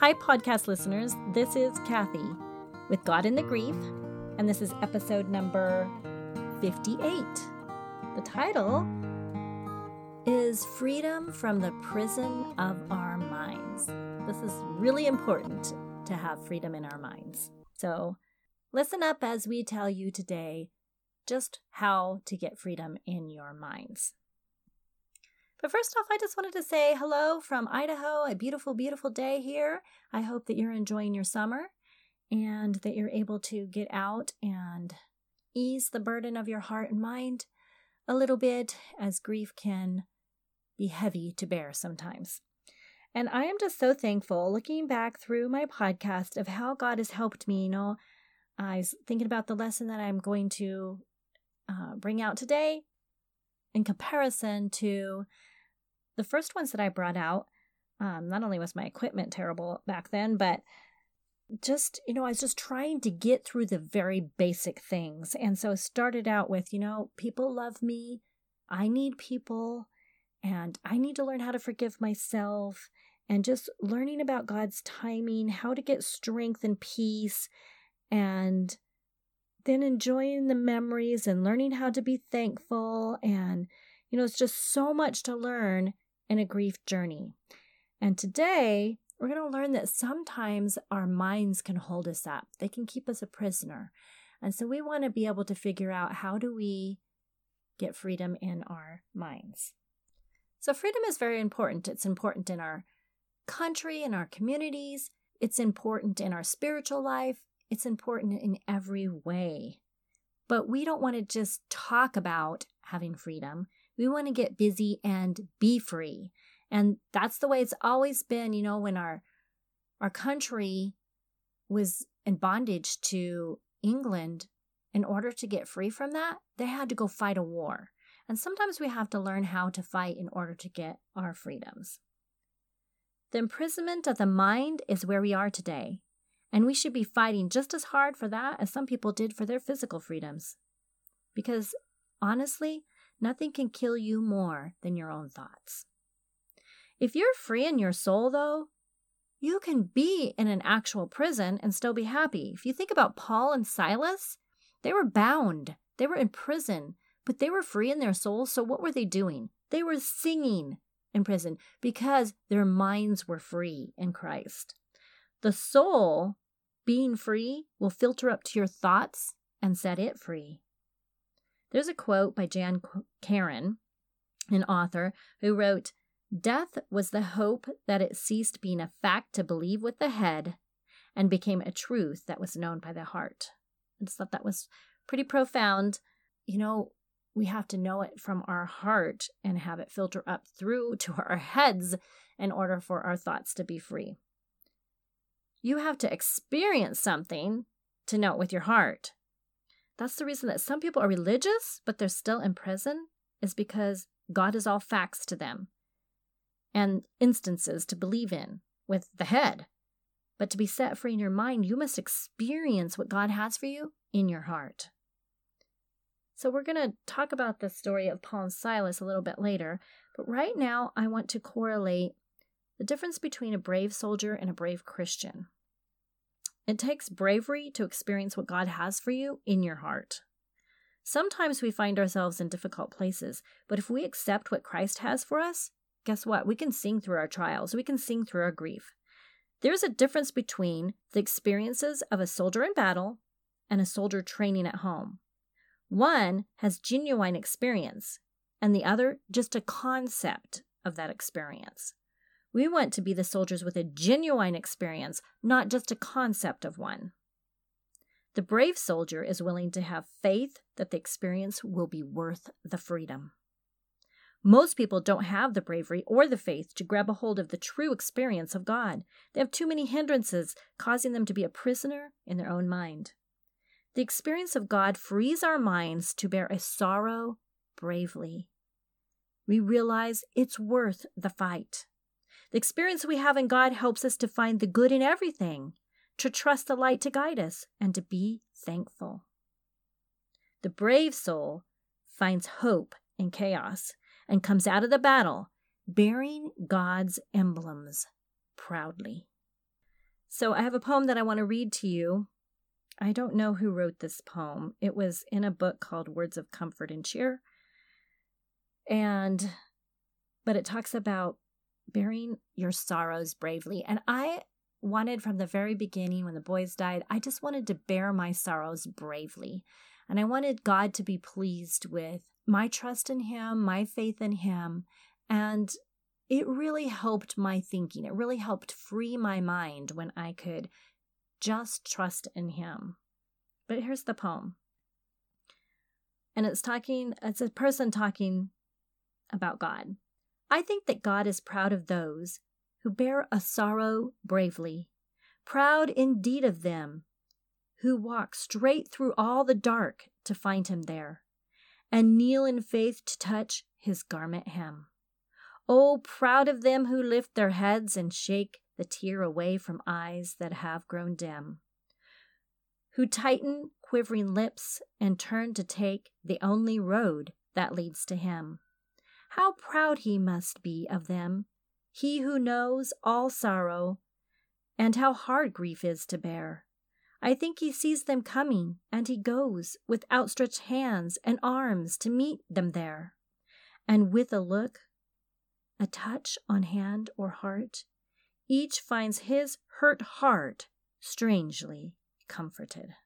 Hi, podcast listeners. This is Kathy with God in the Grief, and this is episode number 58. The title is Freedom from the Prison of Our Minds. This is really important to have freedom in our minds. So, listen up as we tell you today just how to get freedom in your minds. But first off, I just wanted to say hello from Idaho. A beautiful, beautiful day here. I hope that you're enjoying your summer and that you're able to get out and ease the burden of your heart and mind a little bit, as grief can be heavy to bear sometimes. And I am just so thankful looking back through my podcast of how God has helped me. You know, I was thinking about the lesson that I'm going to uh, bring out today in comparison to the first ones that I brought out, um, not only was my equipment terrible back then, but just, you know, I was just trying to get through the very basic things. And so started out with, you know, people love me. I need people. And I need to learn how to forgive myself. And just learning about God's timing, how to get strength and peace. And then enjoying the memories and learning how to be thankful. And, you know, it's just so much to learn in a grief journey. And today, we're going to learn that sometimes our minds can hold us up. They can keep us a prisoner. And so we want to be able to figure out how do we get freedom in our minds. So freedom is very important. It's important in our country, in our communities. It's important in our spiritual life. It's important in every way. But we don't want to just talk about having freedom. We want to get busy and be free. And that's the way it's always been, you know, when our our country was in bondage to England, in order to get free from that, they had to go fight a war. And sometimes we have to learn how to fight in order to get our freedoms. The imprisonment of the mind is where we are today, and we should be fighting just as hard for that as some people did for their physical freedoms. Because honestly, Nothing can kill you more than your own thoughts. If you're free in your soul, though, you can be in an actual prison and still be happy. If you think about Paul and Silas, they were bound, they were in prison, but they were free in their souls. So, what were they doing? They were singing in prison because their minds were free in Christ. The soul, being free, will filter up to your thoughts and set it free. There's a quote by Jan Karon, an author, who wrote, Death was the hope that it ceased being a fact to believe with the head and became a truth that was known by the heart. I just thought that was pretty profound. You know, we have to know it from our heart and have it filter up through to our heads in order for our thoughts to be free. You have to experience something to know it with your heart. That's the reason that some people are religious, but they're still in prison, is because God is all facts to them and instances to believe in with the head. But to be set free in your mind, you must experience what God has for you in your heart. So, we're going to talk about the story of Paul and Silas a little bit later, but right now I want to correlate the difference between a brave soldier and a brave Christian. It takes bravery to experience what God has for you in your heart. Sometimes we find ourselves in difficult places, but if we accept what Christ has for us, guess what? We can sing through our trials, we can sing through our grief. There's a difference between the experiences of a soldier in battle and a soldier training at home. One has genuine experience, and the other just a concept of that experience. We want to be the soldiers with a genuine experience, not just a concept of one. The brave soldier is willing to have faith that the experience will be worth the freedom. Most people don't have the bravery or the faith to grab a hold of the true experience of God. They have too many hindrances, causing them to be a prisoner in their own mind. The experience of God frees our minds to bear a sorrow bravely. We realize it's worth the fight. The experience we have in God helps us to find the good in everything, to trust the light to guide us, and to be thankful. The brave soul finds hope in chaos and comes out of the battle bearing God's emblems proudly. So I have a poem that I want to read to you. I don't know who wrote this poem. It was in a book called Words of Comfort and Cheer. And, but it talks about bearing your sorrows bravely. And I wanted from the very beginning when the boys died, I just wanted to bear my sorrows bravely. And I wanted God to be pleased with my trust in Him, my faith in Him. And it really helped my thinking. It really helped free my mind when I could just trust in Him. But here's the poem. And it's talking, it's a person talking about God. I think that God is proud of those who bear a sorrow bravely, proud indeed of them who walk straight through all the dark to find him there, and kneel in faith to touch his garment hem. Oh, proud of them who lift their heads and shake the tear away from eyes that have grown dim, who tighten quivering lips and turn to take the only road that leads to him. How proud he must be of them, he who knows all sorrow, and how hard grief is to bear. I think he sees them coming, and he goes with outstretched hands and arms to meet them there. And with a look, a touch on hand or heart, each finds his hurt heart strangely comforted.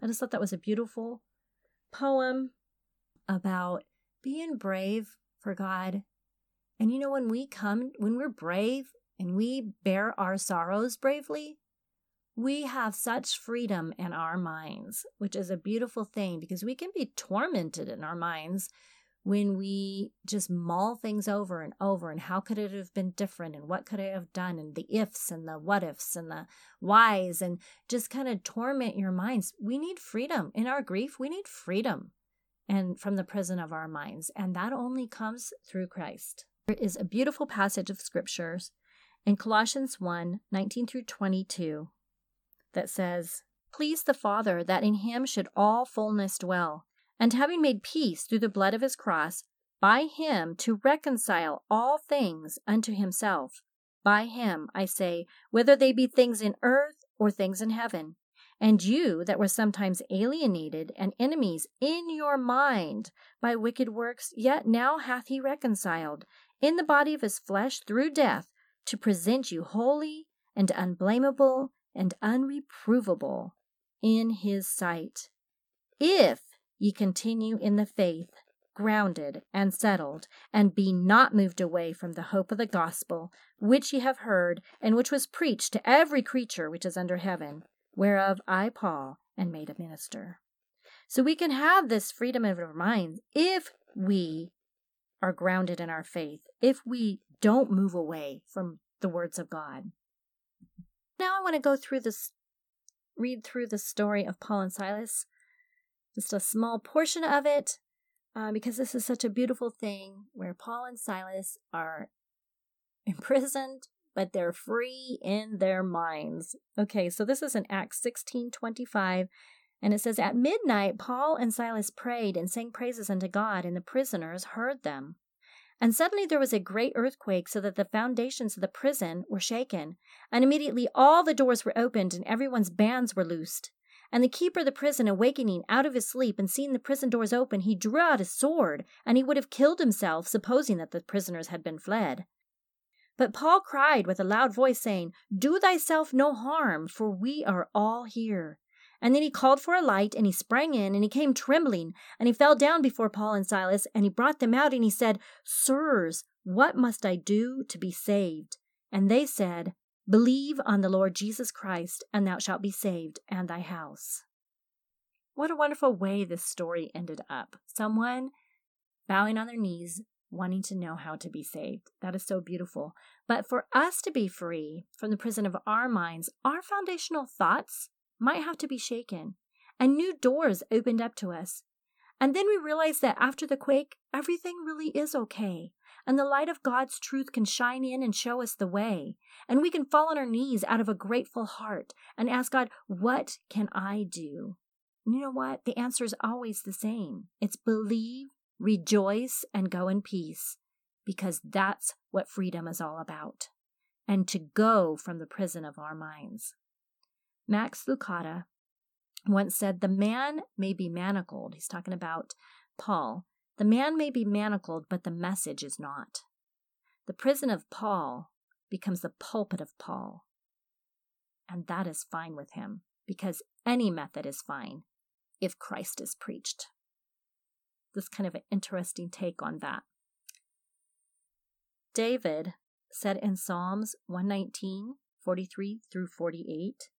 I just thought that was a beautiful poem about being brave for God. And you know, when we come, when we're brave and we bear our sorrows bravely, we have such freedom in our minds, which is a beautiful thing because we can be tormented in our minds when we just mull things over and over and how could it have been different and what could I have done and the ifs and the what ifs and the whys and just kind of torment your minds. We need freedom in our grief. We need freedom and from the prison of our minds. And that only comes through Christ. There is a beautiful passage of scriptures in Colossians 1 19 through 22 that says, Please the Father that in him should all fullness dwell, and having made peace through the blood of his cross, by him to reconcile all things unto himself. By him, I say, whether they be things in earth or things in heaven and you that were sometimes alienated and enemies in your mind by wicked works, yet now hath he reconciled in the body of his flesh through death to present you holy and unblameable and unreprovable in his sight. If ye continue in the faith, grounded and settled, and be not moved away from the hope of the gospel, which ye have heard, and which was preached to every creature which is under heaven whereof I, Paul, am made a minister. So we can have this freedom of our minds if we are grounded in our faith, if we don't move away from the words of God. Now I want to go through this, read through the story of Paul and Silas, just a small portion of it, uh, because this is such a beautiful thing where Paul and Silas are imprisoned but they're free in their minds. Okay, so this is in Acts 16 25. And it says, At midnight, Paul and Silas prayed and sang praises unto God, and the prisoners heard them. And suddenly there was a great earthquake, so that the foundations of the prison were shaken. And immediately all the doors were opened, and everyone's bands were loosed. And the keeper of the prison, awakening out of his sleep and seeing the prison doors open, he drew out his sword, and he would have killed himself, supposing that the prisoners had been fled. But Paul cried with a loud voice, saying, Do thyself no harm, for we are all here. And then he called for a light, and he sprang in, and he came trembling, and he fell down before Paul and Silas, and he brought them out, and he said, Sirs, what must I do to be saved? And they said, Believe on the Lord Jesus Christ, and thou shalt be saved, and thy house. What a wonderful way this story ended up. Someone bowing on their knees, wanting to know how to be saved. That is so beautiful. But for us to be free from the prison of our minds, our foundational thoughts might have to be shaken and new doors opened up to us. And then we realize that after the quake, everything really is okay. And the light of God's truth can shine in and show us the way. And we can fall on our knees out of a grateful heart and ask God, What can I do? And you know what? The answer is always the same it's believe rejoice and go in peace, because that's what freedom is all about, and to go from the prison of our minds. Max Lucado once said, The man may be manacled. He's talking about Paul. The man may be manacled, but the message is not. The prison of Paul becomes the pulpit of Paul. And that is fine with him, because any method is fine if Christ is preached. This kind of an interesting take on that. David said in Psalms 119, 43 through 48,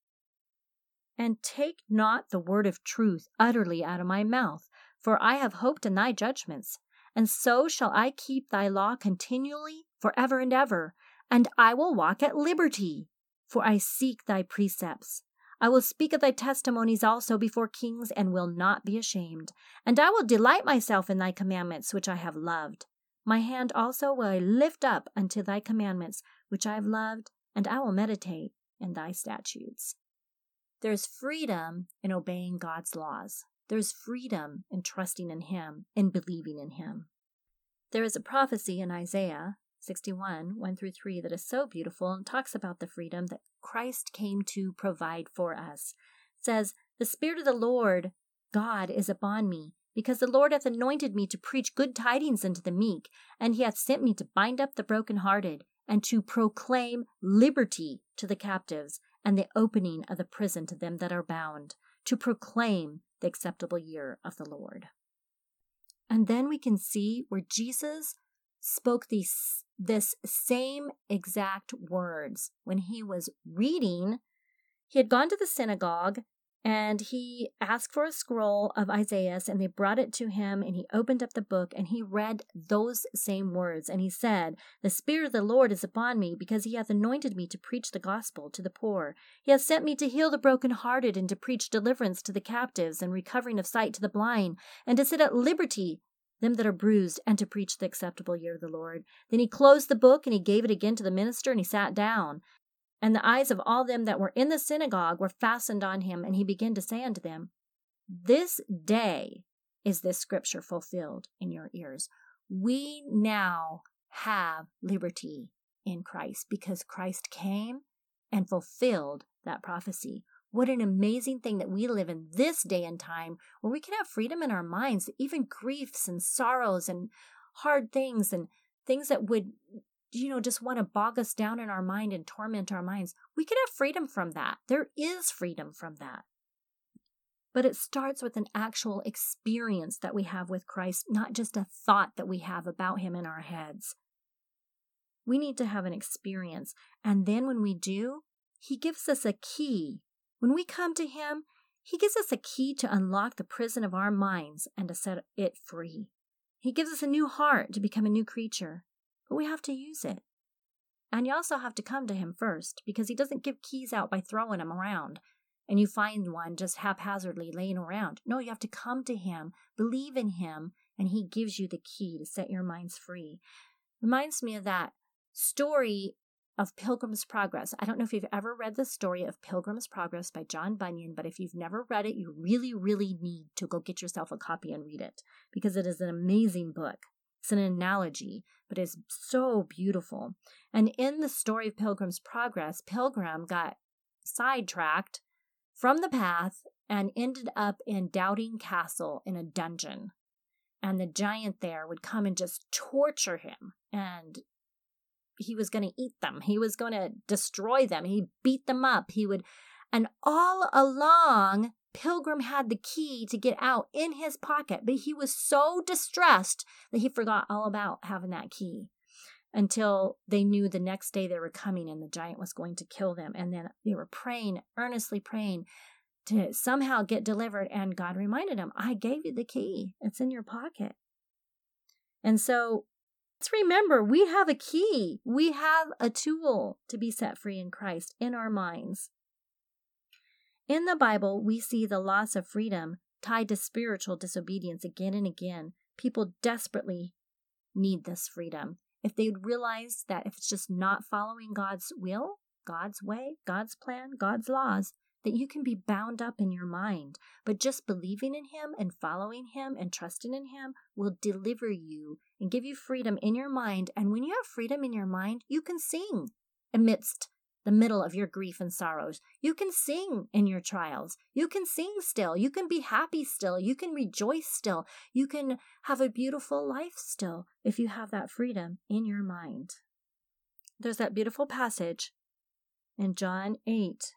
And take not the word of truth utterly out of my mouth, for I have hoped in thy judgments, and so shall I keep thy law continually for ever and ever, and I will walk at liberty, for I seek thy precepts. I will speak of thy testimonies also before kings, and will not be ashamed. And I will delight myself in thy commandments, which I have loved. My hand also will I lift up unto thy commandments, which I have loved, and I will meditate in thy statutes. There's freedom in obeying God's laws. There's freedom in trusting in Him, in believing in Him. There is a prophecy in Isaiah 61, 1 through 3, that is so beautiful and talks about the freedom that Christ came to provide for us. It says, The Spirit of the Lord God is upon me, because the Lord hath anointed me to preach good tidings unto the meek, and he hath sent me to bind up the brokenhearted, and to proclaim liberty to the captives, and the opening of the prison to them that are bound, to proclaim the acceptable year of the Lord. And then we can see where Jesus spoke these this same exact words when he was reading. He had gone to the synagogue and he asked for a scroll of Isaiah, and they brought it to him, and he opened up the book and he read those same words. And he said, The Spirit of the Lord is upon me, because he hath anointed me to preach the gospel to the poor. He hath sent me to heal the brokenhearted, and to preach deliverance to the captives, and recovering of sight to the blind, and to set at liberty them that are bruised, and to preach the acceptable year of the Lord. Then he closed the book, and he gave it again to the minister, and he sat down. And the eyes of all them that were in the synagogue were fastened on him, and he began to say unto them, This day is this scripture fulfilled in your ears. We now have liberty in Christ because Christ came and fulfilled that prophecy. What an amazing thing that we live in this day and time where we can have freedom in our minds, even griefs and sorrows and hard things and things that would, you know, just want to bog us down in our mind and torment our minds. We can have freedom from that. There is freedom from that. But it starts with an actual experience that we have with Christ, not just a thought that we have about Him in our heads. We need to have an experience. And then when we do, He gives us a key when we come to Him, He gives us a key to unlock the prison of our minds and to set it free. He gives us a new heart to become a new creature, but we have to use it. And you also have to come to Him first because He doesn't give keys out by throwing them around and you find one just haphazardly laying around. No, you have to come to Him, believe in Him, and He gives you the key to set your minds free. Reminds me of that story of Pilgrim's Progress. I don't know if you've ever read the story of Pilgrim's Progress by John Bunyan, but if you've never read it, you really, really need to go get yourself a copy and read it because it is an amazing book. It's an analogy, but it's so beautiful. And in the story of Pilgrim's Progress, Pilgrim got sidetracked from the path and ended up in Doubting Castle in a dungeon. And the giant there would come and just torture him and he was going to eat them. He was going to destroy them. He beat them up. He would, and all along, Pilgrim had the key to get out in his pocket, but he was so distressed that he forgot all about having that key until they knew the next day they were coming and the giant was going to kill them. And then they were praying, earnestly praying to somehow get delivered. And God reminded him, I gave you the key, it's in your pocket. And so Let's remember we have a key, we have a tool to be set free in Christ in our minds. In the Bible, we see the loss of freedom tied to spiritual disobedience again and again. People desperately need this freedom. If they'd realize that if it's just not following God's will, God's way, God's plan, God's laws, that you can be bound up in your mind. But just believing in Him and following Him and trusting in Him will deliver you and give you freedom in your mind. And when you have freedom in your mind, you can sing amidst the middle of your grief and sorrows. You can sing in your trials. You can sing still. You can be happy still. You can rejoice still. You can have a beautiful life still if you have that freedom in your mind. There's that beautiful passage in John 8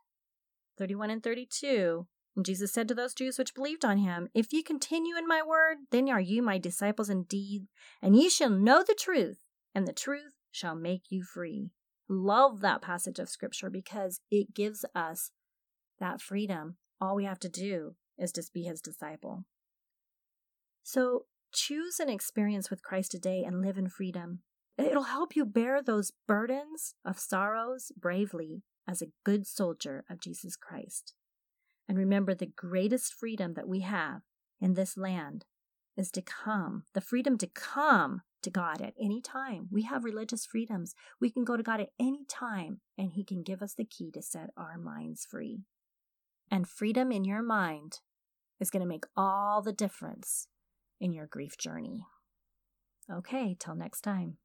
31 and 32. And Jesus said to those Jews which believed on him, If ye continue in my word, then are you my disciples indeed, and ye shall know the truth, and the truth shall make you free. Love that passage of scripture because it gives us that freedom. All we have to do is just be his disciple. So choose an experience with Christ today and live in freedom. It'll help you bear those burdens of sorrows bravely as a good soldier of Jesus Christ. And remember the greatest freedom that we have in this land is to come, the freedom to come to God at any time. We have religious freedoms. We can go to God at any time, and He can give us the key to set our minds free. And freedom in your mind is going to make all the difference in your grief journey. Okay, till next time.